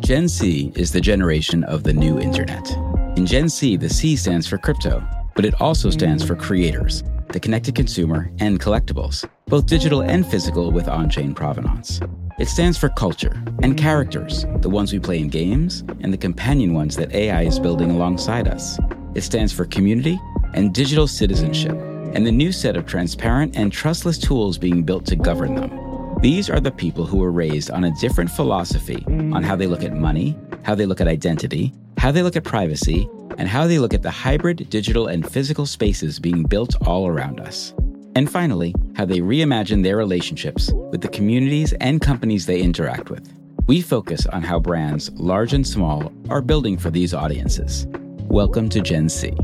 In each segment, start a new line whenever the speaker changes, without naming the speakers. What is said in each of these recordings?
Gen C is the generation of the new internet. In Gen C, the C stands for crypto, but it also stands for creators, the connected consumer, and collectibles, both digital and physical with on chain provenance. It stands for culture and characters, the ones we play in games and the companion ones that AI is building alongside us. It stands for community and digital citizenship, and the new set of transparent and trustless tools being built to govern them. These are the people who were raised on a different philosophy on how they look at money, how they look at identity, how they look at privacy, and how they look at the hybrid digital and physical spaces being built all around us. And finally, how they reimagine their relationships with the communities and companies they interact with. We focus on how brands, large and small, are building for these audiences. Welcome to Gen C.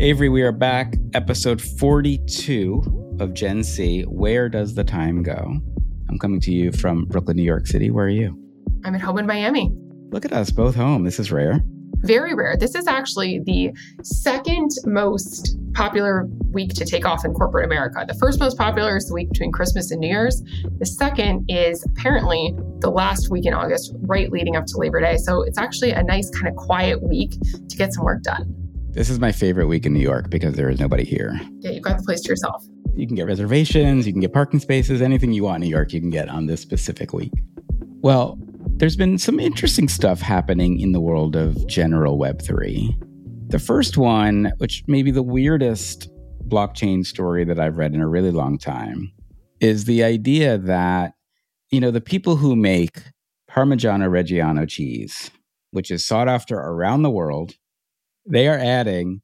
Avery, we are back, episode 42 of Gen C. Where does the time go? I'm coming to you from Brooklyn, New York City. Where are you?
I'm at home in Miami.
Look at us, both home. This is rare.
Very rare. This is actually the second most popular week to take off in corporate America. The first most popular is the week between Christmas and New Year's. The second is apparently the last week in August, right leading up to Labor Day. So it's actually a nice kind of quiet week to get some work done.
This is my favorite week in New York because there is nobody here.
Yeah, you've got the place to yourself.
You can get reservations, you can get parking spaces, anything you want in New York, you can get on this specific week. Well, there's been some interesting stuff happening in the world of general Web3. The first one, which may be the weirdest blockchain story that I've read in a really long time, is the idea that, you know, the people who make Parmigiano Reggiano cheese, which is sought after around the world, they are adding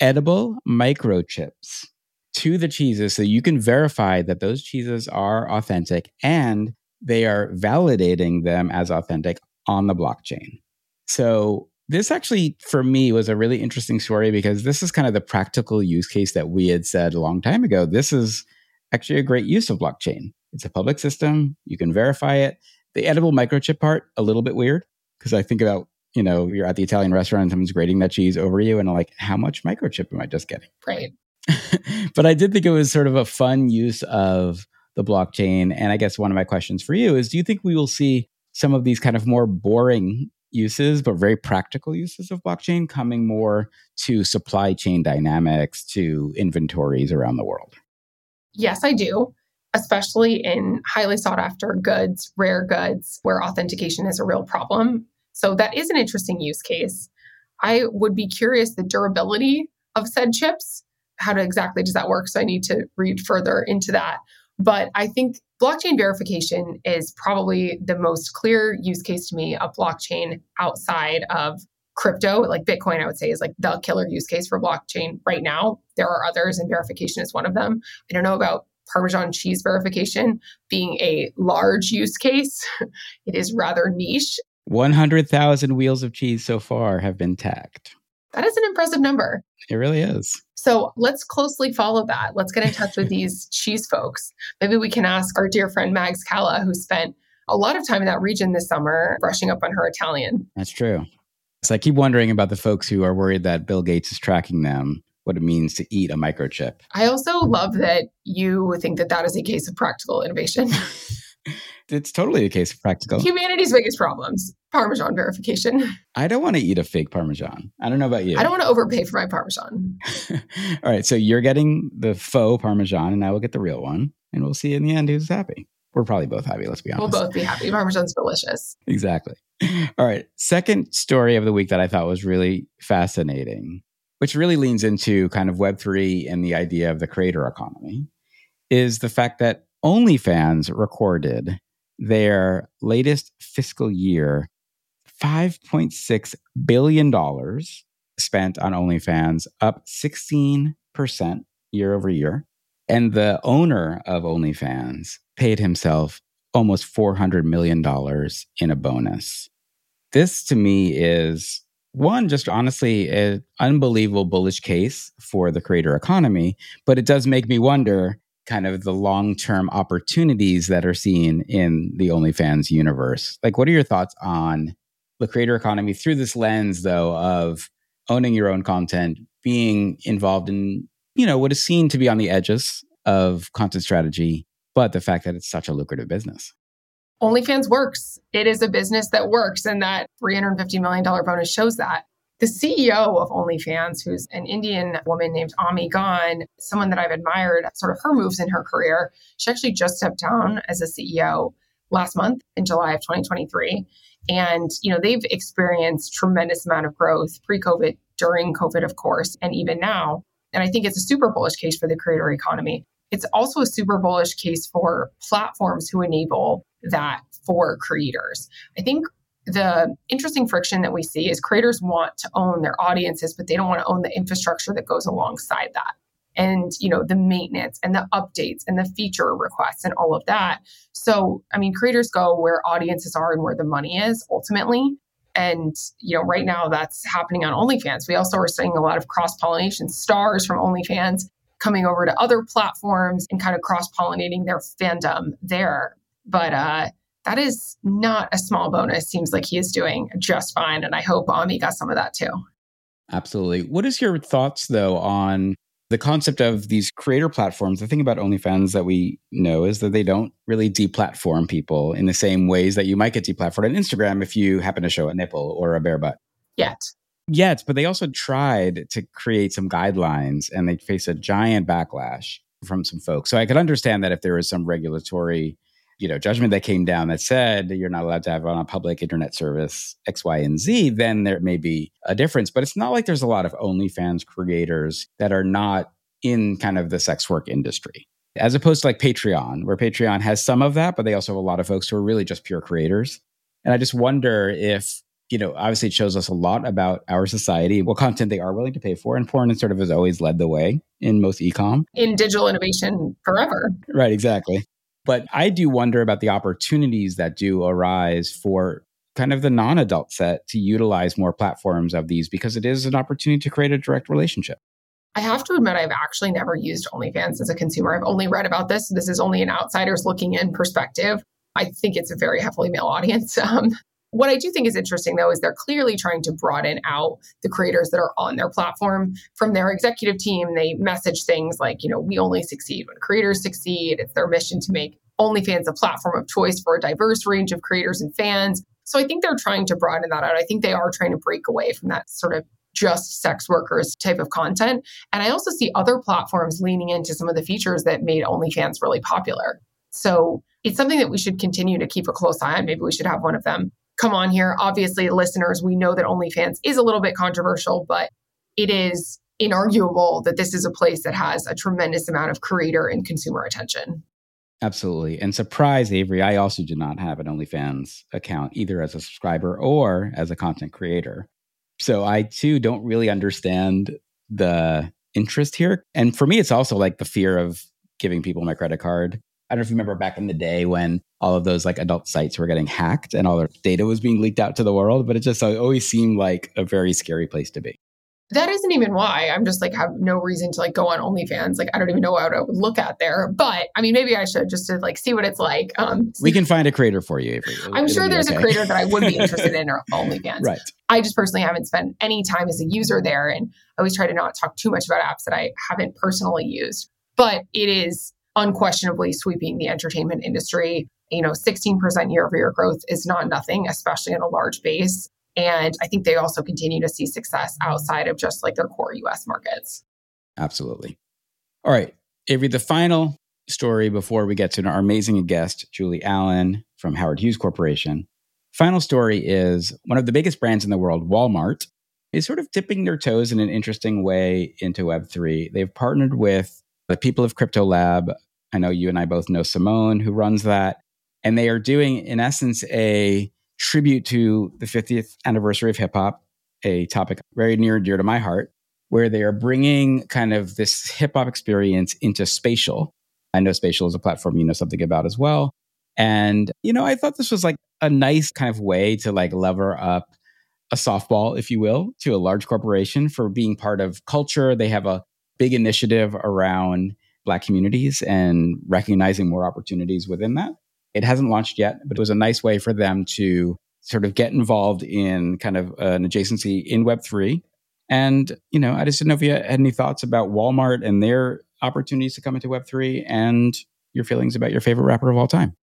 edible microchips to the cheeses so you can verify that those cheeses are authentic and they are validating them as authentic on the blockchain. So, this actually, for me, was a really interesting story because this is kind of the practical use case that we had said a long time ago. This is actually a great use of blockchain. It's a public system, you can verify it. The edible microchip part, a little bit weird because I think about, you know, you're at the Italian restaurant and someone's grating that cheese over you and like, how much microchip am I just getting?
Right.
but I did think it was sort of a fun use of the blockchain. And I guess one of my questions for you is do you think we will see some of these kind of more boring uses, but very practical uses of blockchain coming more to supply chain dynamics, to inventories around the world?
Yes, I do, especially in highly sought after goods, rare goods, where authentication is a real problem. So that is an interesting use case. I would be curious the durability of said chips. How to exactly does that work? So I need to read further into that. But I think blockchain verification is probably the most clear use case to me of blockchain outside of crypto. Like Bitcoin, I would say, is like the killer use case for blockchain right now. There are others, and verification is one of them. I don't know about Parmesan cheese verification being a large use case, it is rather niche.
100,000 wheels of cheese so far have been tagged.
That is an impressive number.
It really is.
So let's closely follow that. Let's get in touch with these cheese folks. Maybe we can ask our dear friend Mags Kala, who spent a lot of time in that region this summer brushing up on her Italian.
That's true. So I keep wondering about the folks who are worried that Bill Gates is tracking them, what it means to eat a microchip.
I also love that you think that that is a case of practical innovation.
it's totally a case of practical.
Humanity's biggest problems Parmesan verification.
I don't want to eat a fake Parmesan. I don't know about you.
I don't want to overpay for my Parmesan.
All right. So you're getting the faux Parmesan, and I will get the real one. And we'll see in the end who's happy. We're probably both happy, let's be honest.
We'll both be happy. Parmesan's delicious.
Exactly. All right. Second story of the week that I thought was really fascinating, which really leans into kind of Web3 and the idea of the creator economy, is the fact that OnlyFans recorded their latest fiscal year $5.6 billion spent on OnlyFans, up 16% year over year. And the owner of OnlyFans paid himself almost $400 million in a bonus. This to me is one, just honestly, an unbelievable bullish case for the creator economy, but it does make me wonder kind of the long term opportunities that are seen in the OnlyFans universe. Like, what are your thoughts on the creator economy through this lens, though, of owning your own content, being involved in, you know, what is seen to be on the edges of content strategy but the fact that it's such a lucrative business.
OnlyFans works. It is a business that works, and that $350 million bonus shows that. The CEO of OnlyFans, who's an Indian woman named Ami Gan, someone that I've admired, sort of her moves in her career, she actually just stepped down as a CEO last month in July of 2023. And, you know, they've experienced tremendous amount of growth pre-COVID, during COVID, of course, and even now. And I think it's a super bullish case for the creator economy. It's also a super bullish case for platforms who enable that for creators. I think the interesting friction that we see is creators want to own their audiences, but they don't want to own the infrastructure that goes alongside that. And, you know, the maintenance and the updates and the feature requests and all of that. So, I mean, creators go where audiences are and where the money is ultimately. And, you know, right now that's happening on OnlyFans. We also are seeing a lot of cross pollination stars from OnlyFans coming over to other platforms and kind of cross pollinating their fandom there. But uh, that is not a small bonus. Seems like he is doing just fine. And I hope Ami got some of that too.
Absolutely. What is your thoughts, though, on the concept of these creator platforms? The thing about OnlyFans that we know is that they don't really deplatform people in the same ways that you might get deplatformed on Instagram if you happen to show a nipple or a bare butt.
Yet.
Yet, but they also tried to create some guidelines and they face a giant backlash from some folks. So I could understand that if there was some regulatory you know judgment that came down that said you're not allowed to have on a public internet service X, Y, and Z, then there may be a difference. But it's not like there's a lot of OnlyFans creators that are not in kind of the sex work industry, as opposed to like Patreon, where Patreon has some of that, but they also have a lot of folks who are really just pure creators. And I just wonder if you know, obviously it shows us a lot about our society, what content they are willing to pay for. And porn and sort of has always led the way in most ecom.
In digital innovation forever.
Right, exactly. But I do wonder about the opportunities that do arise for kind of the non adult set to utilize more platforms of these because it is an opportunity to create a direct relationship.
I have to admit, I've actually never used OnlyFans as a consumer. I've only read about this. This is only an outsider's looking in perspective. I think it's a very heavily male audience. Um, what I do think is interesting, though, is they're clearly trying to broaden out the creators that are on their platform. From their executive team, they message things like, you know, we only succeed when creators succeed. It's their mission to make OnlyFans a platform of choice for a diverse range of creators and fans. So I think they're trying to broaden that out. I think they are trying to break away from that sort of just sex workers type of content. And I also see other platforms leaning into some of the features that made OnlyFans really popular. So it's something that we should continue to keep a close eye on. Maybe we should have one of them come on here. Obviously, listeners, we know that OnlyFans is a little bit controversial, but it is inarguable that this is a place that has a tremendous amount of creator and consumer attention.
Absolutely. And surprise, Avery, I also do not have an OnlyFans account, either as a subscriber or as a content creator. So I too don't really understand the interest here. And for me, it's also like the fear of giving people my credit card. I don't know if you remember back in the day when all of those like adult sites were getting hacked and all their data was being leaked out to the world, but it just always seemed like a very scary place to be.
That isn't even why. I'm just like have no reason to like go on OnlyFans. Like I don't even know what I would look at there. But I mean, maybe I should just to like see what it's like. Um,
we can find a creator for you.
It'll, I'm sure there's okay. a creator that I would be interested in or OnlyFans.
Right.
I just personally haven't spent any time as a user there, and I always try to not talk too much about apps that I haven't personally used. But it is unquestionably sweeping the entertainment industry. You know 16% year over year growth is not nothing especially in a large base. And i think they also continue to see success outside of just like their core us markets.
Absolutely. All right avery the final story before we get to our amazing guest julie allen from howard hughes corporation. Final story is one of the biggest brands in the world walmart is sort of dipping their toes in an interesting way into web3 they've partnered with the people of crypto lab i know you and i both know simone who runs that and they are doing, in essence, a tribute to the 50th anniversary of hip hop, a topic very near and dear to my heart, where they are bringing kind of this hip hop experience into spatial. I know spatial is a platform you know something about as well. And, you know, I thought this was like a nice kind of way to like lever up a softball, if you will, to a large corporation for being part of culture. They have a big initiative around Black communities and recognizing more opportunities within that. It hasn't launched yet, but it was a nice way for them to sort of get involved in kind of an adjacency in Web3. And, you know, I just didn't know if you had any thoughts about Walmart and their opportunities to come into Web3 and your feelings about your favorite rapper of all time.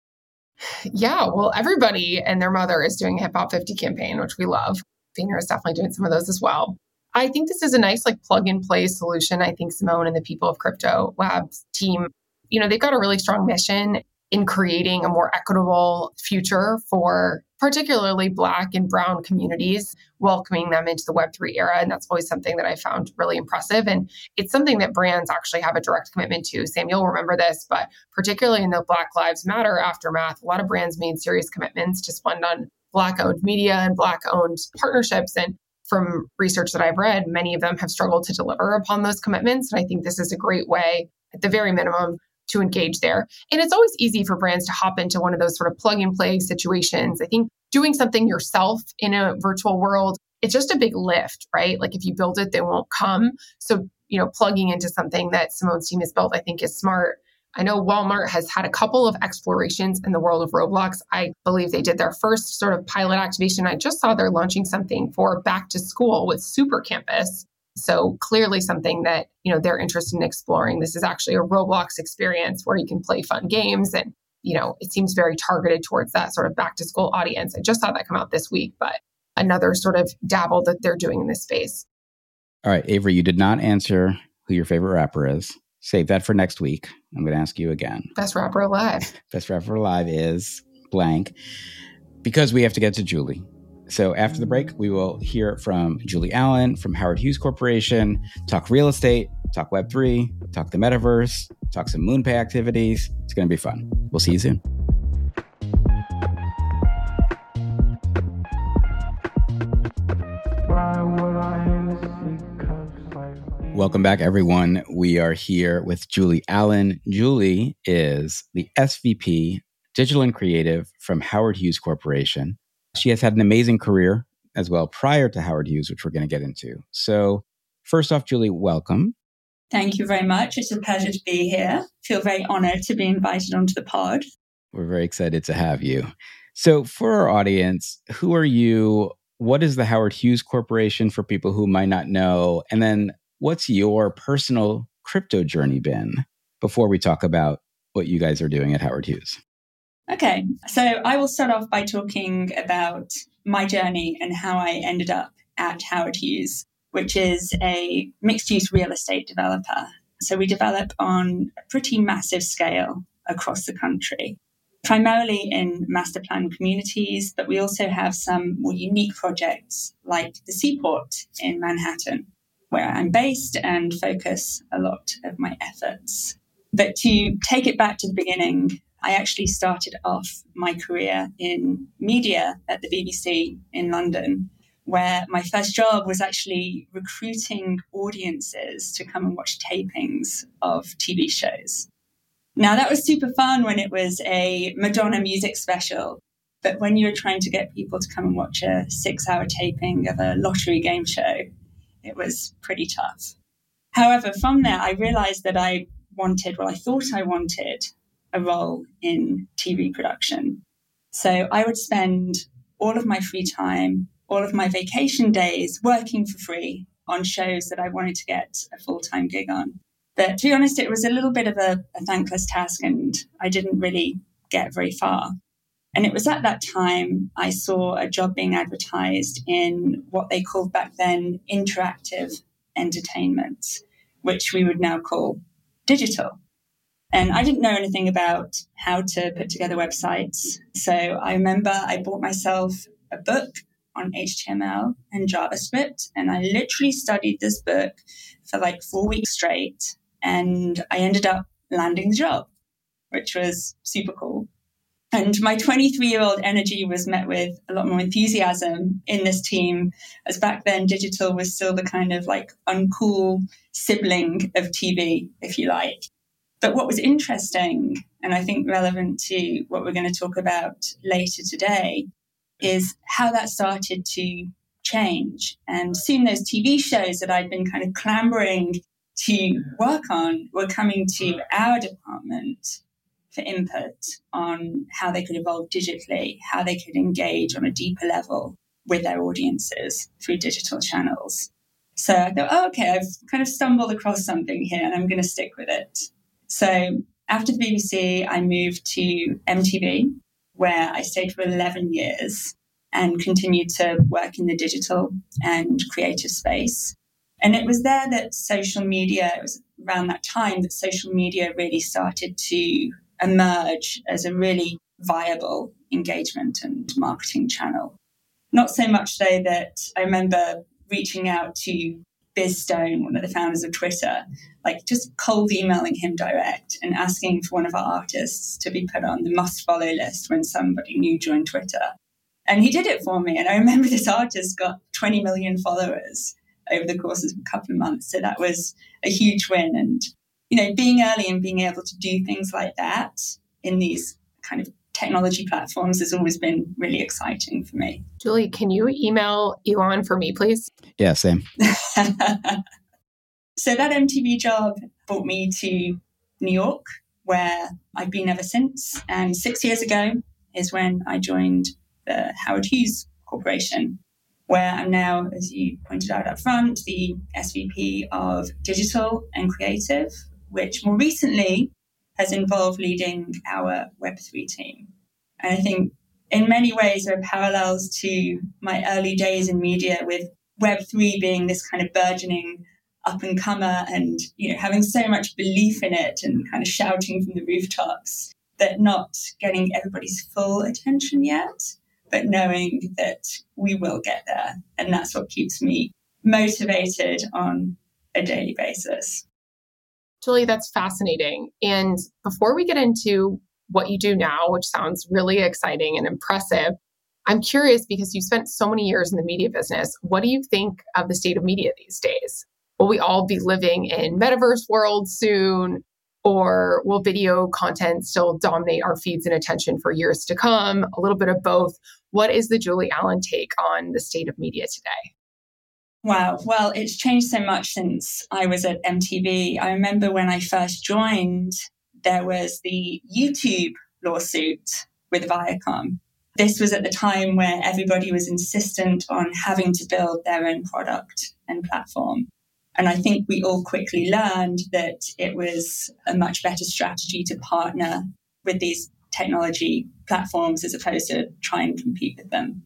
Yeah, well, everybody and their mother is doing a Hip Hop 50 campaign, which we love. Vayner is definitely doing some of those as well. I think this is a nice like plug and play solution. I think Simone and the people of Crypto Labs team, you know, they've got a really strong mission in creating a more equitable future for particularly Black and Brown communities, welcoming them into the Web3 era. And that's always something that I found really impressive. And it's something that brands actually have a direct commitment to. Sam, you'll remember this, but particularly in the Black Lives Matter aftermath, a lot of brands made serious commitments to spend on Black owned media and Black owned partnerships. And from research that I've read, many of them have struggled to deliver upon those commitments. And I think this is a great way, at the very minimum, to engage there. And it's always easy for brands to hop into one of those sort of plug and play situations. I think doing something yourself in a virtual world, it's just a big lift, right? Like if you build it, they won't come. So, you know, plugging into something that Simone's team has built, I think is smart. I know Walmart has had a couple of explorations in the world of Roblox. I believe they did their first sort of pilot activation. I just saw they're launching something for back to school with Super Campus. So clearly something that, you know, they're interested in exploring. This is actually a Roblox experience where you can play fun games and, you know, it seems very targeted towards that sort of back to school audience. I just saw that come out this week, but another sort of dabble that they're doing in this space.
All right, Avery, you did not answer who your favorite rapper is. Save that for next week. I'm going to ask you again.
Best rapper alive.
Best rapper alive is blank because we have to get to Julie. So after the break, we will hear from Julie Allen from Howard Hughes Corporation, talk real estate, talk Web3, talk the metaverse, talk some MoonPay activities. It's going to be fun. We'll see you soon. Welcome back, everyone. We are here with Julie Allen. Julie is the SVP Digital and Creative from Howard Hughes Corporation. She has had an amazing career as well prior to Howard Hughes, which we're going to get into. So, first off, Julie, welcome.
Thank you very much. It's a pleasure to be here. Feel very honored to be invited onto the pod.
We're very excited to have you. So, for our audience, who are you? What is the Howard Hughes Corporation for people who might not know? And then what's your personal crypto journey been before we talk about what you guys are doing at Howard Hughes?
Okay, so I will start off by talking about my journey and how I ended up at Howard Hughes, which is a mixed use real estate developer. So we develop on a pretty massive scale across the country, primarily in master plan communities, but we also have some more unique projects like the Seaport in Manhattan, where I'm based and focus a lot of my efforts. But to take it back to the beginning, I actually started off my career in media at the BBC in London, where my first job was actually recruiting audiences to come and watch tapings of TV shows. Now, that was super fun when it was a Madonna music special. But when you were trying to get people to come and watch a six hour taping of a lottery game show, it was pretty tough. However, from there, I realized that I wanted, well, I thought I wanted a role in TV production. So I would spend all of my free time, all of my vacation days working for free on shows that I wanted to get a full time gig on. But to be honest, it was a little bit of a, a thankless task and I didn't really get very far. And it was at that time I saw a job being advertised in what they called back then interactive entertainment, which we would now call digital. And I didn't know anything about how to put together websites. So I remember I bought myself a book on HTML and JavaScript, and I literally studied this book for like four weeks straight. And I ended up landing the job, which was super cool. And my 23 year old energy was met with a lot more enthusiasm in this team, as back then digital was still the kind of like uncool sibling of TV, if you like. But what was interesting, and I think relevant to what we're going to talk about later today, is how that started to change. And soon those TV shows that I'd been kind of clambering to work on were coming to mm. our department for input on how they could evolve digitally, how they could engage on a deeper level with their audiences through digital channels. So I thought, oh, okay, I've kind of stumbled across something here and I'm going to stick with it. So after the BBC, I moved to MTV, where I stayed for 11 years and continued to work in the digital and creative space. And it was there that social media, it was around that time that social media really started to emerge as a really viable engagement and marketing channel. Not so much though that I remember reaching out to Biz Stone, one of the founders of Twitter, like just cold emailing him direct and asking for one of our artists to be put on the must follow list when somebody new joined Twitter. And he did it for me. And I remember this artist got 20 million followers over the course of a couple of months. So that was a huge win. And, you know, being early and being able to do things like that in these kind of technology platforms has always been really exciting for me.
Julie, can you email Elon for me, please?
Yeah, same.
so that MTV job brought me to New York, where I've been ever since. And six years ago is when I joined the Howard Hughes Corporation, where I'm now, as you pointed out up front, the SVP of Digital and Creative, which more recently has involved leading our Web3 team. And I think in many ways there are parallels to my early days in media with Web3 being this kind of burgeoning up and comer and you know having so much belief in it and kind of shouting from the rooftops that not getting everybody's full attention yet but knowing that we will get there. And that's what keeps me motivated on a daily basis.
Julie, that's fascinating. And before we get into what you do now, which sounds really exciting and impressive, I'm curious because you spent so many years in the media business. What do you think of the state of media these days? Will we all be living in metaverse world soon? Or will video content still dominate our feeds and attention for years to come? A little bit of both. What is the Julie Allen take on the state of media today?
Wow. Well, it's changed so much since I was at MTV. I remember when I first joined, there was the YouTube lawsuit with Viacom. This was at the time where everybody was insistent on having to build their own product and platform. And I think we all quickly learned that it was a much better strategy to partner with these technology platforms as opposed to try and compete with them.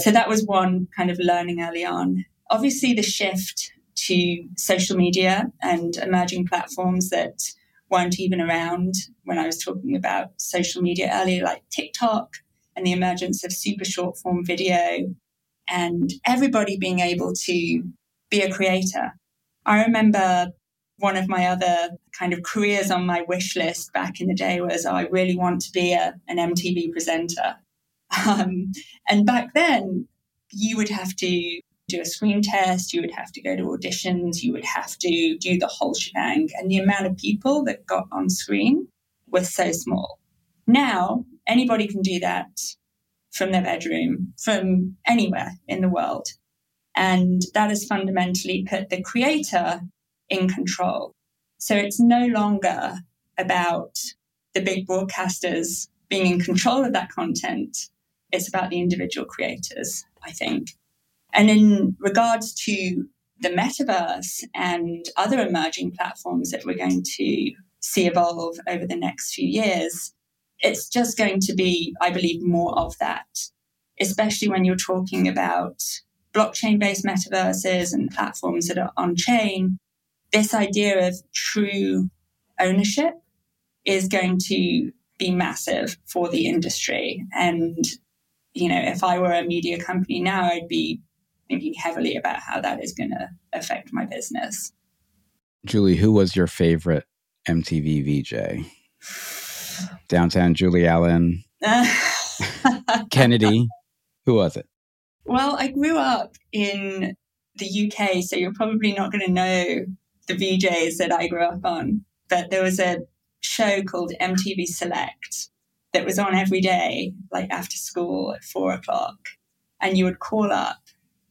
So that was one kind of learning early on. Obviously, the shift to social media and emerging platforms that weren't even around when I was talking about social media earlier, like TikTok and the emergence of super short form video and everybody being able to be a creator. I remember one of my other kind of careers on my wish list back in the day was oh, I really want to be a, an MTV presenter. Um, and back then, you would have to do a screen test, you would have to go to auditions, you would have to do the whole shebang. And the amount of people that got on screen was so small. Now, anybody can do that from their bedroom, from anywhere in the world. And that has fundamentally put the creator in control. So it's no longer about the big broadcasters being in control of that content. It's about the individual creators, I think. And in regards to the metaverse and other emerging platforms that we're going to see evolve over the next few years, it's just going to be, I believe, more of that, especially when you're talking about blockchain based metaverses and platforms that are on chain this idea of true ownership is going to be massive for the industry. And, you know, if I were a media company now, I'd be thinking heavily about how that is going to affect my business.
Julie, who was your favorite MTV VJ? Downtown Julie Allen, Kennedy. Who was it?
Well, I grew up in the UK, so you're probably not going to know the VJs that I grew up on. But there was a show called MTV Select that was on every day, like after school at four o'clock. And you would call up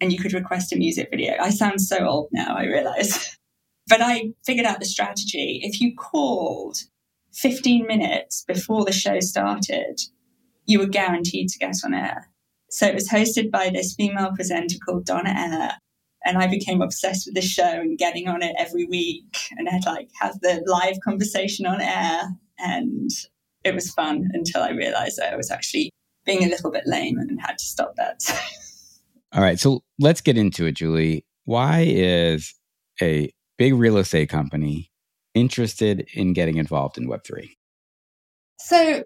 and you could request a music video. I sound so old now, I realize. but I figured out the strategy. If you called 15 minutes before the show started, you were guaranteed to get on air. So it was hosted by this female presenter called Donna Air, and I became obsessed with the show and getting on it every week and I'd like have the live conversation on air And it was fun until I realized that I was actually being a little bit lame and had to stop that.
All right. So let's get into it, Julie. Why is a big real estate company interested in getting involved in Web3?
So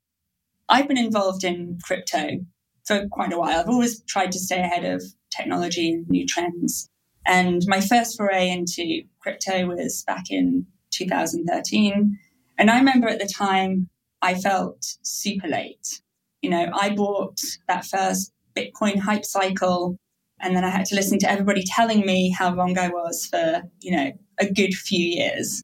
I've been involved in crypto for quite a while. I've always tried to stay ahead of technology and new trends. And my first foray into crypto was back in 2013. And I remember at the time I felt super late. You know, I bought that first Bitcoin hype cycle, and then I had to listen to everybody telling me how wrong I was for, you know, a good few years.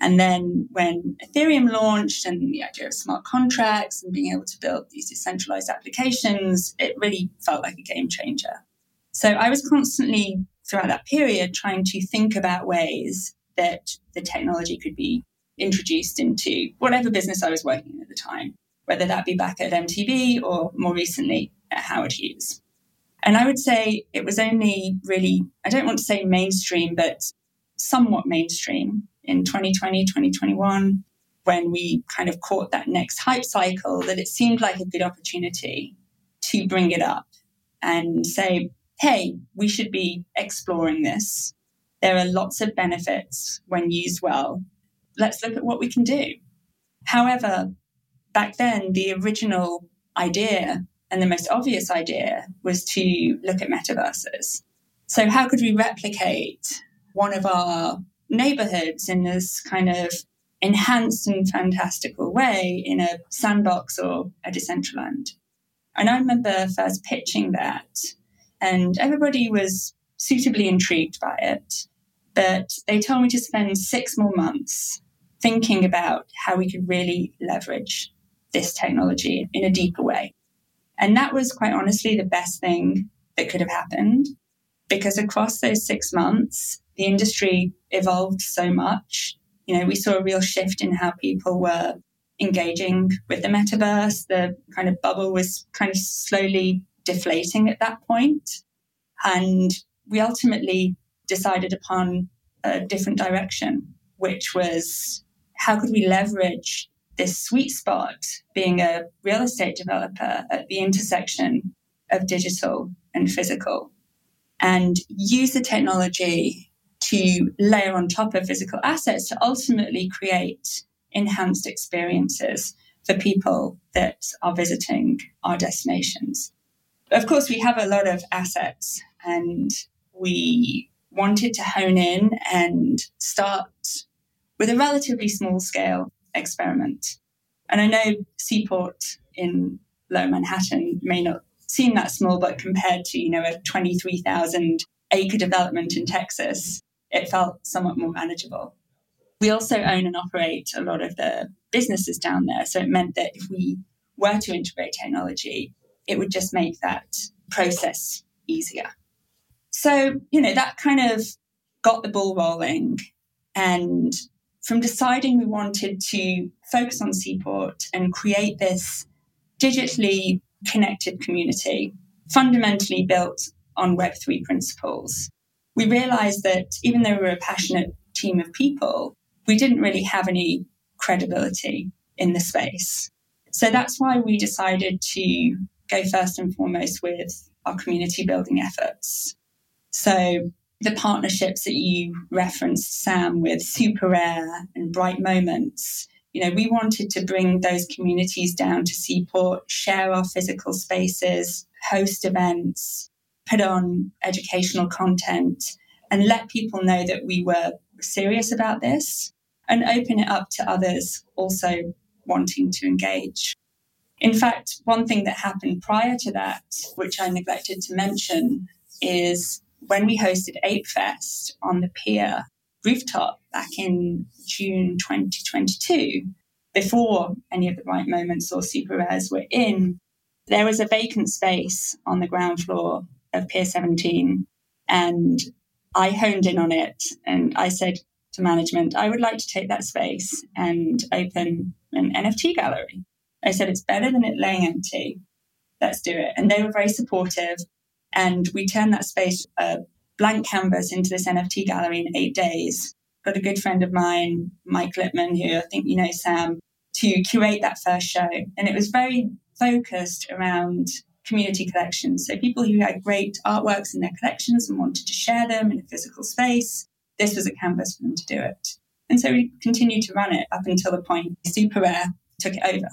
And then when Ethereum launched and the idea of smart contracts and being able to build these decentralized applications, it really felt like a game changer. So I was constantly throughout that period trying to think about ways that the technology could be introduced into whatever business I was working in at the time, whether that be back at MTV or more recently at Howard Hughes. And I would say it was only really, I don't want to say mainstream, but somewhat mainstream in 2020, 2021, when we kind of caught that next hype cycle, that it seemed like a good opportunity to bring it up and say, hey, we should be exploring this. There are lots of benefits when used well. Let's look at what we can do. However, back then, the original idea and the most obvious idea was to look at metaverses. So, how could we replicate one of our neighborhoods in this kind of enhanced and fantastical way in a sandbox or a Decentraland? And I remember first pitching that and everybody was suitably intrigued by it. But they told me to spend six more months thinking about how we could really leverage this technology in a deeper way. And that was quite honestly the best thing that could have happened because across those six months, the industry evolved so much. You know, we saw a real shift in how people were engaging with the metaverse. The kind of bubble was kind of slowly deflating at that point. And we ultimately decided upon a different direction, which was how could we leverage this sweet spot being a real estate developer at the intersection of digital and physical and use the technology to layer on top of physical assets to ultimately create enhanced experiences for people that are visiting our destinations. Of course, we have a lot of assets and we wanted to hone in and start with a relatively small scale experiment. And I know Seaport in Lower Manhattan may not seem that small, but compared to, you know, a 23,000 acre development in Texas, it felt somewhat more manageable. We also own and operate a lot of the businesses down there. So it meant that if we were to integrate technology, it would just make that process easier. So, you know, that kind of got the ball rolling. And from deciding we wanted to focus on Seaport and create this digitally connected community, fundamentally built on Web3 principles, we realized that even though we were a passionate team of people, we didn't really have any credibility in the space. So that's why we decided to go first and foremost with our community building efforts. So the partnerships that you referenced, Sam, with Super Rare and Bright Moments, you know, we wanted to bring those communities down to Seaport, share our physical spaces, host events, put on educational content, and let people know that we were serious about this and open it up to others also wanting to engage. In fact, one thing that happened prior to that, which I neglected to mention, is when we hosted ApeFest on the pier rooftop back in June 2022, before any of the Bright Moments or super rares were in, there was a vacant space on the ground floor of Pier 17. And I honed in on it and I said to management, I would like to take that space and open an NFT gallery. I said, it's better than it laying empty. Let's do it. And they were very supportive. And we turned that space, a blank canvas, into this NFT gallery in eight days. Got a good friend of mine, Mike Lippman, who I think you know, Sam, to curate that first show. And it was very focused around community collections. So people who had great artworks in their collections and wanted to share them in a physical space, this was a canvas for them to do it. And so we continued to run it up until the point Super Rare took it over.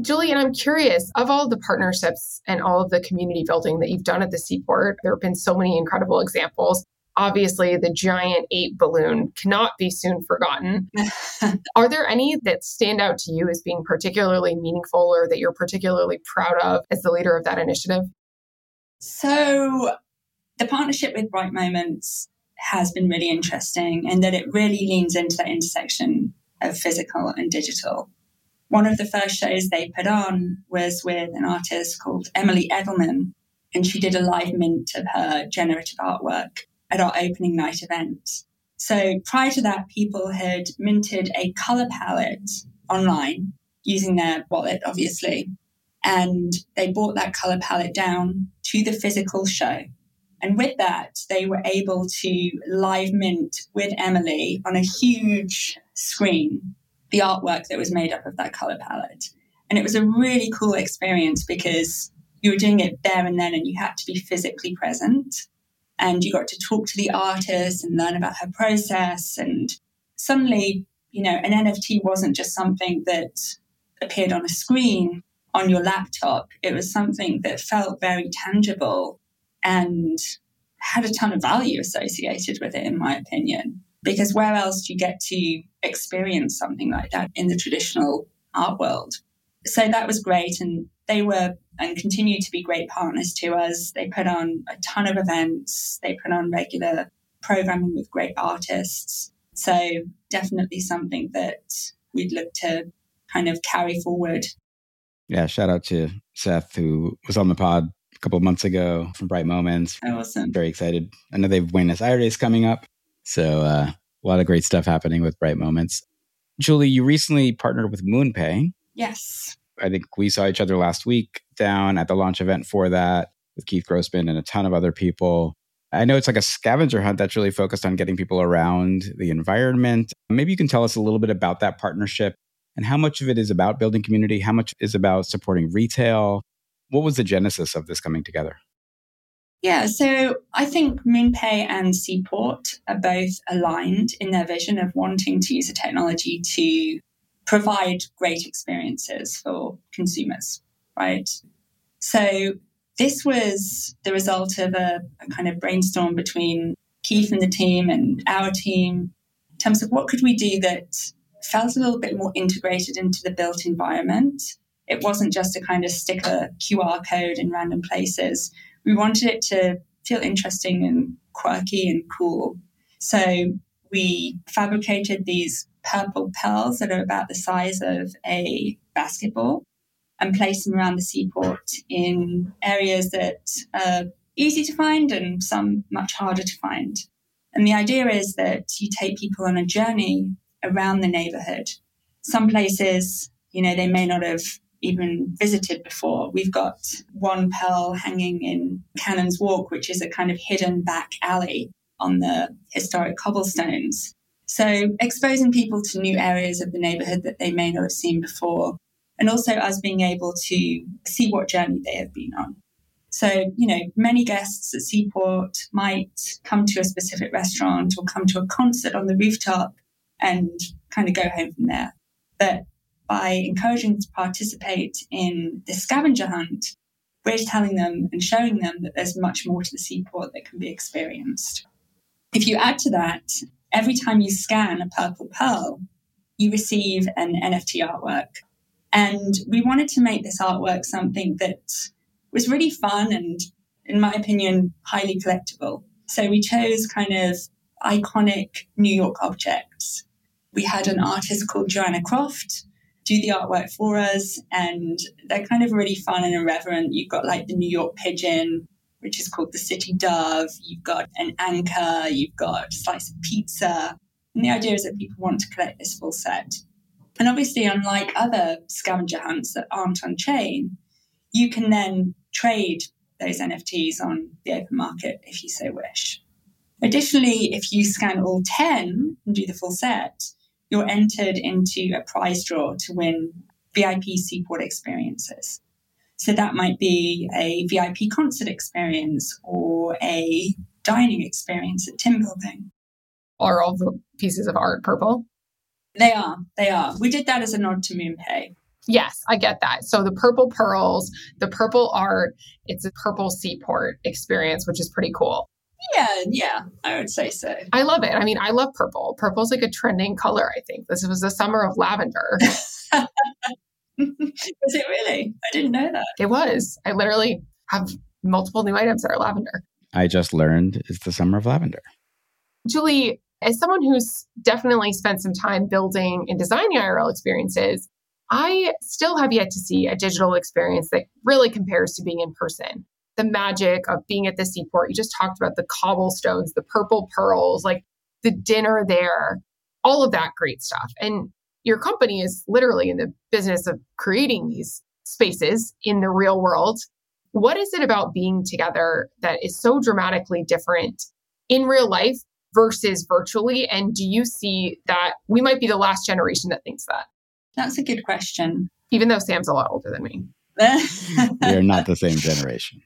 Julie, and I'm curious of all the partnerships and all of the community building that you've done at the Seaport, there have been so many incredible examples. Obviously, the giant ape balloon cannot be soon forgotten. Are there any that stand out to you as being particularly meaningful or that you're particularly proud of as the leader of that initiative?
So, the partnership with Bright Moments has been really interesting in that it really leans into that intersection of physical and digital. One of the first shows they put on was with an artist called Emily Edelman, and she did a live mint of her generative artwork at our opening night event. So prior to that, people had minted a color palette online using their wallet, obviously. And they brought that color palette down to the physical show. And with that, they were able to live mint with Emily on a huge screen the artwork that was made up of that color palette. And it was a really cool experience because you were doing it there and then and you had to be physically present. And you got to talk to the artist and learn about her process. And suddenly, you know, an NFT wasn't just something that appeared on a screen on your laptop. It was something that felt very tangible and had a ton of value associated with it, in my opinion because where else do you get to experience something like that in the traditional art world? So that was great. And they were and continue to be great partners to us. They put on a ton of events, they put on regular programming with great artists. So definitely something that we'd look to kind of carry forward.
Yeah, shout out to Seth, who was on the pod a couple of months ago from Bright Moments.
Awesome.
Very excited. I know they've Buenos Aires coming up. So uh, a lot of great stuff happening with Bright Moments. Julie, you recently partnered with MoonPay.
Yes.
I think we saw each other last week down at the launch event for that with Keith Grossman and a ton of other people. I know it's like a scavenger hunt that's really focused on getting people around the environment. Maybe you can tell us a little bit about that partnership and how much of it is about building community, how much is about supporting retail. What was the genesis of this coming together?
Yeah, so I think MoonPay and Seaport are both aligned in their vision of wanting to use the technology to provide great experiences for consumers, right? So this was the result of a, a kind of brainstorm between Keith and the team and our team in terms of what could we do that felt a little bit more integrated into the built environment. It wasn't just a kind of stick a QR code in random places we wanted it to feel interesting and quirky and cool. So we fabricated these purple pearls that are about the size of a basketball and placed them around the seaport in areas that are easy to find and some much harder to find. And the idea is that you take people on a journey around the neighborhood. Some places, you know, they may not have even visited before. We've got one pearl hanging in Cannon's Walk, which is a kind of hidden back alley on the historic cobblestones. So exposing people to new areas of the neighborhood that they may not have seen before, and also us being able to see what journey they have been on. So, you know, many guests at Seaport might come to a specific restaurant or come to a concert on the rooftop and kind of go home from there. But by encouraging them to participate in the scavenger hunt, we're telling them and showing them that there's much more to the seaport that can be experienced. If you add to that, every time you scan a purple pearl, you receive an NFT artwork. And we wanted to make this artwork something that was really fun and, in my opinion, highly collectible. So we chose kind of iconic New York objects. We had an artist called Joanna Croft do the artwork for us. And they're kind of really fun and irreverent. You've got like the New York pigeon, which is called the city dove. You've got an anchor. You've got a slice of pizza. And the idea is that people want to collect this full set. And obviously, unlike other scavenger hunts that aren't on chain, you can then trade those NFTs on the open market if you so wish. Additionally, if you scan all 10 and do the full set, you're entered into a prize draw to win VIP Seaport experiences. So that might be a VIP concert experience or a dining experience at Tin Building.
Are all the pieces of art purple?
They are. They are. We did that as a nod to MoonPay.
Yes, I get that. So the purple pearls, the purple art, it's a purple seaport experience, which is pretty cool.
Yeah, yeah, I would say so.
I love it. I mean, I love purple. Purple's like a trending color, I think. This was the summer of lavender.
was it really? I didn't know that.
It was. I literally have multiple new items that are lavender.
I just learned it's the summer of lavender.
Julie, as someone who's definitely spent some time building and designing IRL experiences, I still have yet to see a digital experience that really compares to being in person. The magic of being at the seaport, you just talked about the cobblestones, the purple pearls, like the dinner there, all of that great stuff. And your company is literally in the business of creating these spaces in the real world. What is it about being together that is so dramatically different in real life versus virtually? And do you see that we might be the last generation that thinks that?
That's a good question.
Even though Sam's a lot older than me.
We're not the same generation.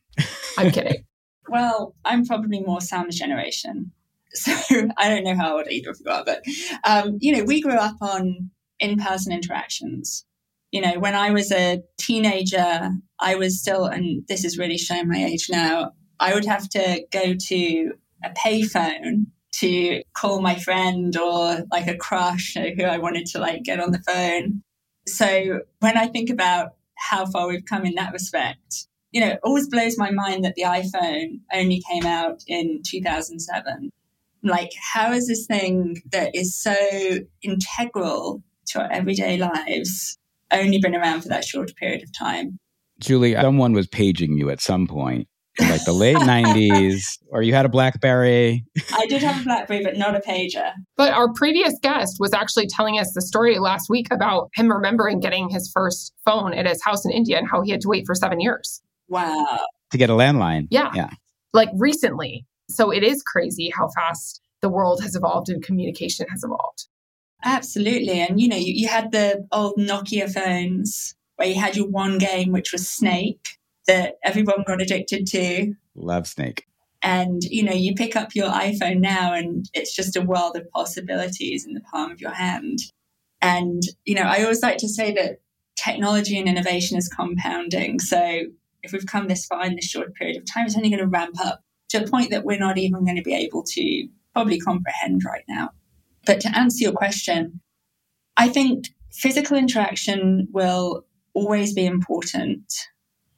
I'm kidding.
Well, I'm probably more Sam's generation. So I don't know how old either of you are, but um, you know, we grew up on in-person interactions. You know, when I was a teenager, I was still, and this is really showing my age now, I would have to go to a payphone to call my friend or like a crush who I wanted to like get on the phone. So when I think about how far we've come in that respect, you know, it always blows my mind that the iPhone only came out in 2007. Like, how is this thing that is so integral to our everyday lives only been around for that short period of time?
Julie, someone was paging you at some point like the late 90s, or you had a Blackberry.
I did have a Blackberry, but not a pager.
But our previous guest was actually telling us the story last week about him remembering getting his first phone at his house in India and how he had to wait for seven years.
Wow.
To get a landline.
Yeah.
Yeah.
Like recently. So it is crazy how fast the world has evolved and communication has evolved.
Absolutely. And, you know, you, you had the old Nokia phones where you had your one game, which was Snake that everyone got addicted to.
Love Snake.
And, you know, you pick up your iPhone now and it's just a world of possibilities in the palm of your hand. And, you know, I always like to say that technology and innovation is compounding. So if we've come this far in this short period of time, it's only going to ramp up to a point that we're not even going to be able to probably comprehend right now. But to answer your question, I think physical interaction will always be important.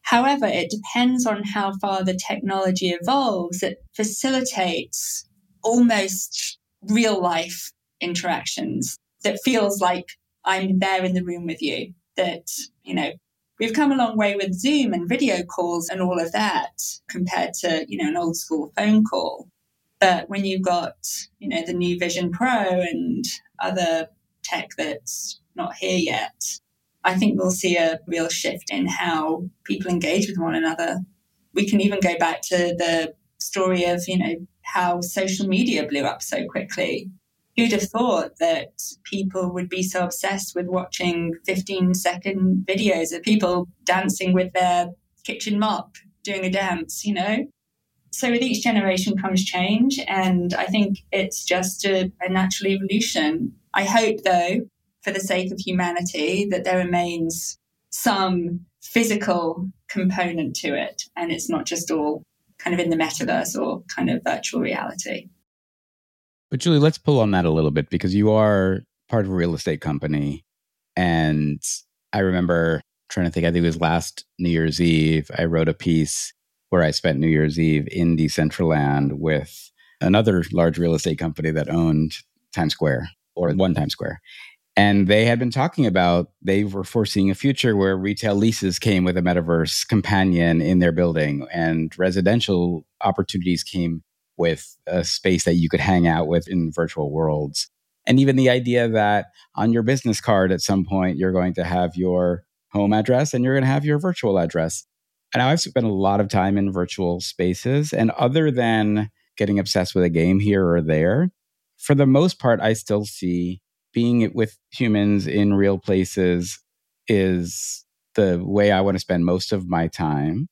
However, it depends on how far the technology evolves. It facilitates almost real life interactions that feels like I'm there in the room with you. That, you know, we've come a long way with Zoom and video calls and all of that compared to, you know, an old school phone call. But when you've got, you know, the new Vision Pro and other tech that's not here yet, I think we'll see a real shift in how people engage with one another. We can even go back to the story of, you know, how social media blew up so quickly. Who'd have thought that people would be so obsessed with watching 15 second videos of people dancing with their kitchen mop, doing a dance, you know? So with each generation comes change, and I think it's just a, a natural evolution. I hope, though, for the sake of humanity, that there remains some physical component to it and it's not just all kind of in the metaverse or kind of virtual reality.
But Julie, let's pull on that a little bit because you are part of a real estate company. And I remember trying to think, I think it was last New Year's Eve, I wrote a piece where I spent New Year's Eve in Decentraland with another large real estate company that owned Times Square or one Times Square. And they had been talking about they were foreseeing a future where retail leases came with a metaverse companion in their building and residential opportunities came with a space that you could hang out with in virtual worlds. And even the idea that on your business card at some point you're going to have your home address and you're going to have your virtual address. And I've spent a lot of time in virtual spaces. And other than getting obsessed with a game here or there, for the most part, I still see being with humans in real places is the way I want to spend most of my time.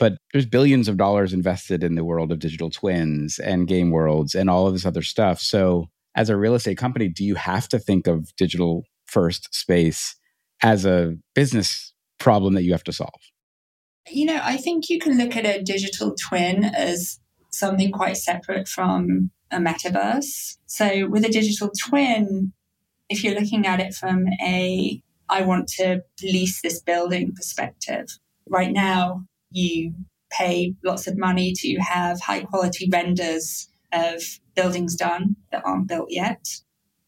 But there's billions of dollars invested in the world of digital twins and game worlds and all of this other stuff. So, as a real estate company, do you have to think of digital first space as a business problem that you have to solve?
You know, I think you can look at a digital twin as something quite separate from a metaverse. So, with a digital twin, if you're looking at it from a I want to lease this building perspective, right now you pay lots of money to have high quality renders of buildings done that aren't built yet.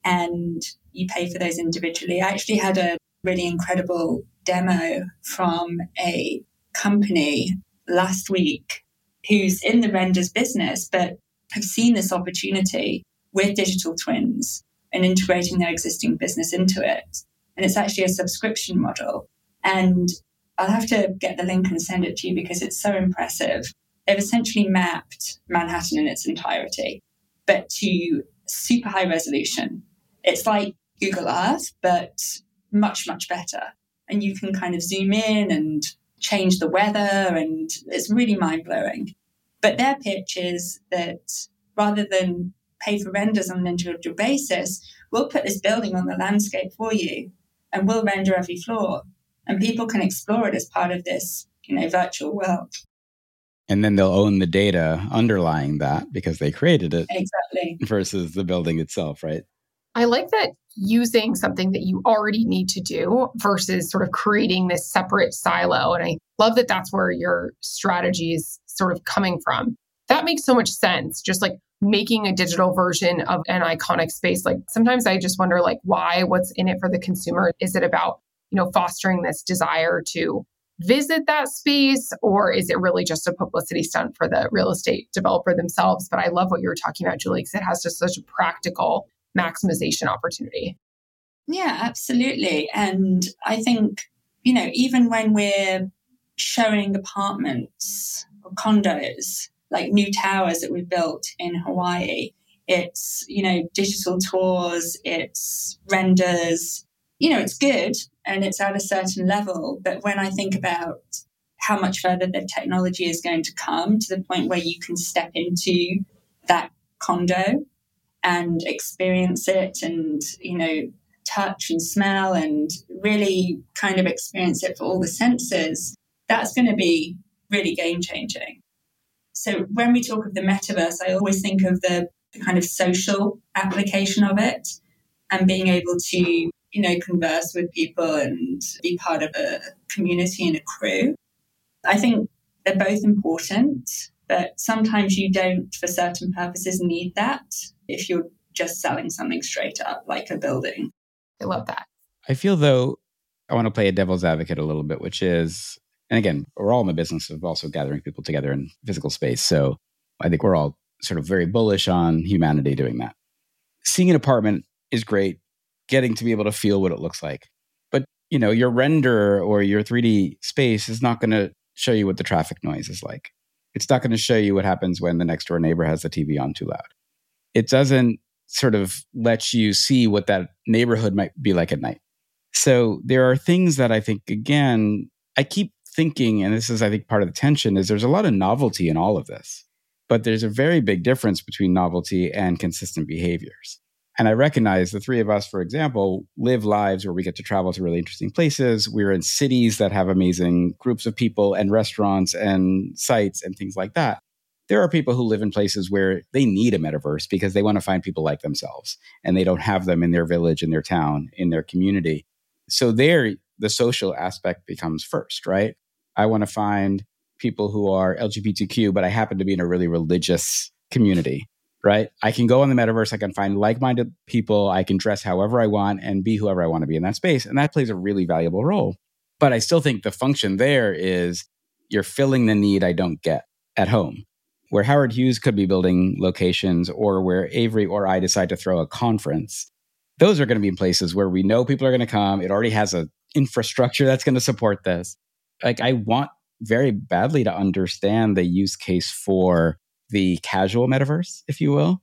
And you pay for those individually. I actually had a really incredible demo from a company last week who's in the renders business, but have seen this opportunity with digital twins and integrating their existing business into it. And it's actually a subscription model. And I'll have to get the link and send it to you because it's so impressive. They've essentially mapped Manhattan in its entirety, but to super high resolution. It's like Google Earth, but much, much better. And you can kind of zoom in and change the weather, and it's really mind blowing. But their pitch is that rather than pay for renders on an individual basis, we'll put this building on the landscape for you and we'll render every floor. And people can explore it as part of this, you know, virtual world.
And then they'll own the data underlying that because they created it.
Exactly.
Versus the building itself, right?
I like that using something that you already need to do versus sort of creating this separate silo. And I love that that's where your strategy is sort of coming from. That makes so much sense. Just like making a digital version of an iconic space. Like sometimes I just wonder like why, what's in it for the consumer? Is it about, you know, fostering this desire to visit that space or is it really just a publicity stunt for the real estate developer themselves? But I love what you were talking about, Julie, because it has just such a practical maximization opportunity.
Yeah, absolutely. And I think, you know, even when we're showing apartments or condos, like new towers that we've built in Hawaii, it's, you know, digital tours, it's renders, you know, it's good and it's at a certain level. But when I think about how much further the technology is going to come to the point where you can step into that condo and experience it and, you know, touch and smell and really kind of experience it for all the senses, that's going to be really game changing. So when we talk of the metaverse, I always think of the, the kind of social application of it and being able to, you know, converse with people and be part of a community and a crew. I think they're both important, but sometimes you don't, for certain purposes, need that if you're just selling something straight up like a building.
I love that.
I feel though, I want to play a devil's advocate a little bit, which is, and again, we're all in the business of also gathering people together in physical space. So I think we're all sort of very bullish on humanity doing that. Seeing an apartment is great, getting to be able to feel what it looks like. But, you know, your render or your 3D space is not going to show you what the traffic noise is like. It's not going to show you what happens when the next door neighbor has the TV on too loud it doesn't sort of let you see what that neighborhood might be like at night. So there are things that I think, again, I keep thinking, and this is, I think, part of the tension is there's a lot of novelty in all of this, but there's a very big difference between novelty and consistent behaviors. And I recognize the three of us, for example, live lives where we get to travel to really interesting places. We're in cities that have amazing groups of people and restaurants and sites and things like that there are people who live in places where they need a metaverse because they want to find people like themselves and they don't have them in their village, in their town, in their community. So there, the social aspect becomes first, right? I want to find people who are LGBTQ, but I happen to be in a really religious community, right? I can go on the metaverse, I can find like minded people, I can dress however I want and be whoever I want to be in that space. And that plays a really valuable role. But I still think the function there is you're filling the need I don't get at home where Howard Hughes could be building locations or where Avery or I decide to throw a conference, those are going to be in places where we know people are going to come. It already has an infrastructure that's going to support this. Like, I want very badly to understand the use case for the casual metaverse, if you will.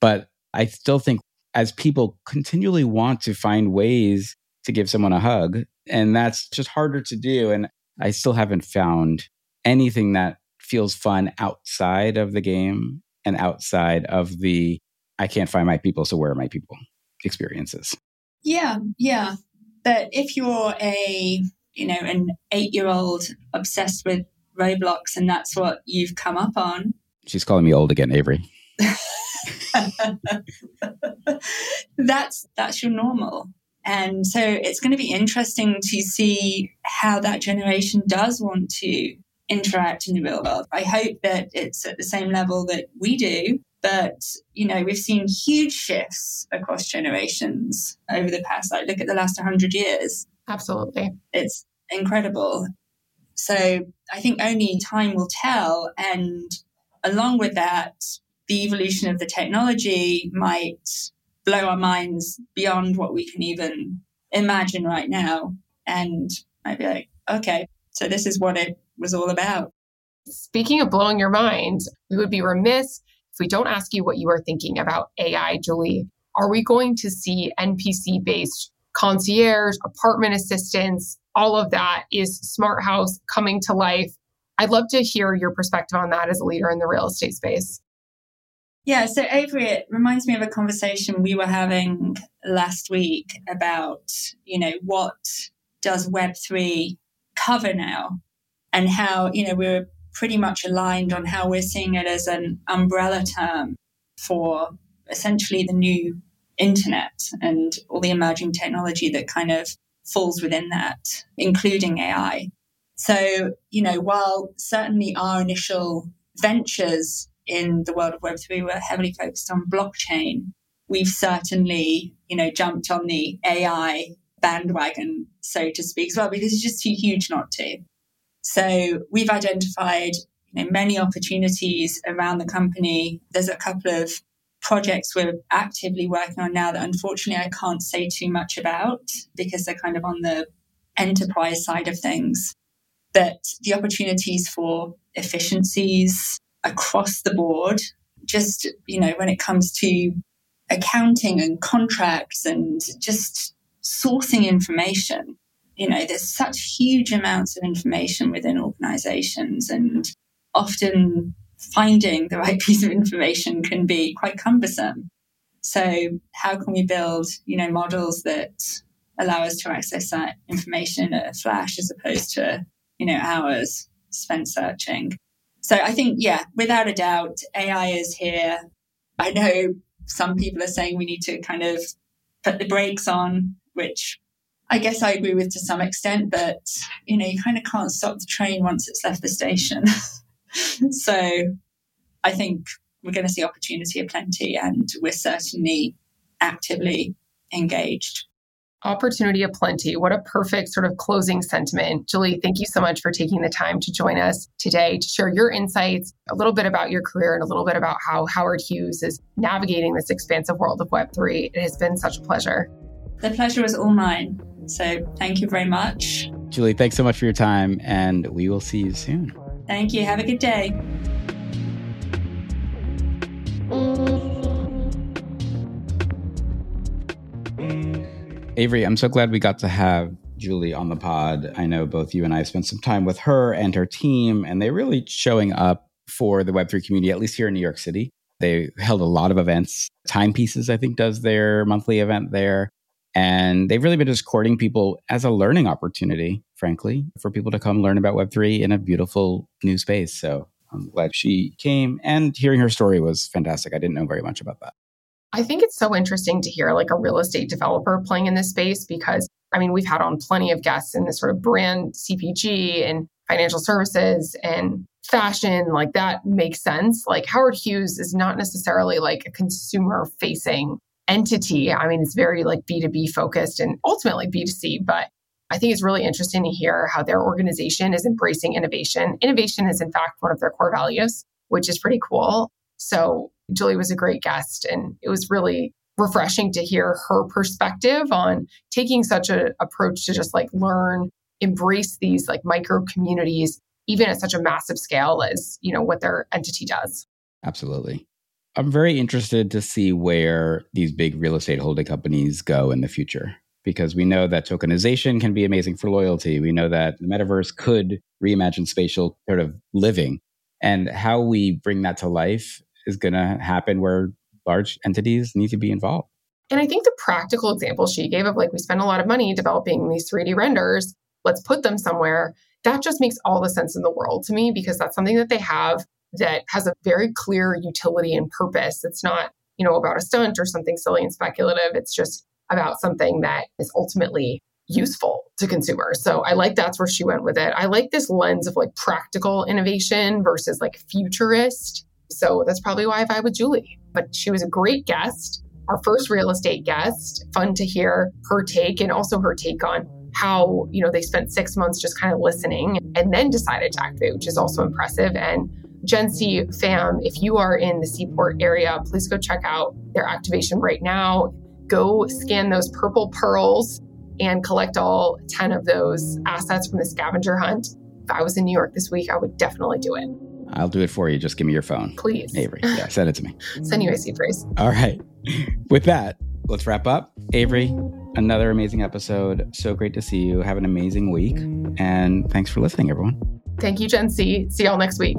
But I still think as people continually want to find ways to give someone a hug. And that's just harder to do. And I still haven't found anything that feels fun outside of the game and outside of the I can't find my people, so where are my people experiences.
Yeah, yeah. But if you're a, you know, an eight year old obsessed with Roblox and that's what you've come up on.
She's calling me old again, Avery.
that's that's your normal. And so it's going to be interesting to see how that generation does want to interact in the real world. I hope that it's at the same level that we do. But, you know, we've seen huge shifts across generations over the past, like, look at the last 100 years.
Absolutely.
It's incredible. So I think only time will tell. And along with that, the evolution of the technology might blow our minds beyond what we can even imagine right now. And I'd be like, okay, so this is what it was all about.
Speaking of blowing your mind, we would be remiss if we don't ask you what you are thinking about AI, Julie. Are we going to see NPC based concierge, apartment assistants, all of that is Smart House coming to life? I'd love to hear your perspective on that as a leader in the real estate space.
Yeah, so Avery, it reminds me of a conversation we were having last week about, you know, what does Web3 cover now? And how, you know, we're pretty much aligned on how we're seeing it as an umbrella term for essentially the new internet and all the emerging technology that kind of falls within that, including AI. So, you know, while certainly our initial ventures in the world of Web3 were heavily focused on blockchain. We've certainly, you know, jumped on the AI bandwagon, so to speak, as well, because it's just too huge not to. So we've identified you know, many opportunities around the company. There's a couple of projects we're actively working on now that unfortunately I can't say too much about because they're kind of on the enterprise side of things. But the opportunities for efficiencies, across the board, just, you know, when it comes to accounting and contracts and just sourcing information. You know, there's such huge amounts of information within organizations, and often finding the right piece of information can be quite cumbersome. So, how can we build, you know, models that allow us to access that information at a flash as opposed to, you know, hours spent searching? So I think, yeah, without a doubt, AI is here. I know some people are saying we need to kind of put the brakes on, which I guess I agree with to some extent, but you know, you kind of can't stop the train once it's left the station. so I think we're going to see opportunity aplenty and we're certainly actively engaged.
Opportunity aplenty. What a perfect sort of closing sentiment. Julie, thank you so much for taking the time to join us today to share your insights, a little bit about your career, and a little bit about how Howard Hughes is navigating this expansive world of Web3. It has been such a pleasure.
The pleasure was all mine. So thank you very much.
Julie, thanks so much for your time, and we will see you soon.
Thank you. Have a good day.
Avery, I'm so glad we got to have Julie on the pod. I know both you and I spent some time with her and her team, and they're really showing up for the Web3 community, at least here in New York City. They held a lot of events. Timepieces, I think, does their monthly event there. And they've really been just courting people as a learning opportunity, frankly, for people to come learn about Web3 in a beautiful new space. So I'm glad she came. And hearing her story was fantastic. I didn't know very much about that.
I think it's so interesting to hear like a real estate developer playing in this space because I mean, we've had on plenty of guests in this sort of brand CPG and financial services and fashion, like that makes sense. Like Howard Hughes is not necessarily like a consumer facing entity. I mean, it's very like B2B focused and ultimately B2C, but I think it's really interesting to hear how their organization is embracing innovation. Innovation is, in fact, one of their core values, which is pretty cool. So Julie was a great guest, and it was really refreshing to hear her perspective on taking such an approach to just like learn, embrace these like micro communities, even at such a massive scale as you know what their entity does.
Absolutely. I'm very interested to see where these big real estate holding companies go in the future because we know that tokenization can be amazing for loyalty. We know that the metaverse could reimagine spatial sort of living. And how we bring that to life is going to happen where large entities need to be involved.
And I think the practical example she gave of like, we spend a lot of money developing these 3D renders, let's put them somewhere, that just makes all the sense in the world to me because that's something that they have that has a very clear utility and purpose. It's not, you know, about a stunt or something silly and speculative. It's just about something that is ultimately useful to consumers. So I like that's where she went with it. I like this lens of like practical innovation versus like futurist. So that's probably why I vibe with Julie. But she was a great guest, our first real estate guest. Fun to hear her take and also her take on how, you know, they spent six months just kind of listening and then decided to activate, which is also impressive. And Gen C fam, if you are in the Seaport area, please go check out their activation right now. Go scan those purple pearls and collect all 10 of those assets from the scavenger hunt. If I was in New York this week, I would definitely do it.
I'll do it for you. Just give me your phone.
Please.
Avery. Yeah, send it to me.
send you a seed phrase.
All right. With that, let's wrap up. Avery, another amazing episode. So great to see you. Have an amazing week. And thanks for listening, everyone.
Thank you, Gen C. See y'all next week.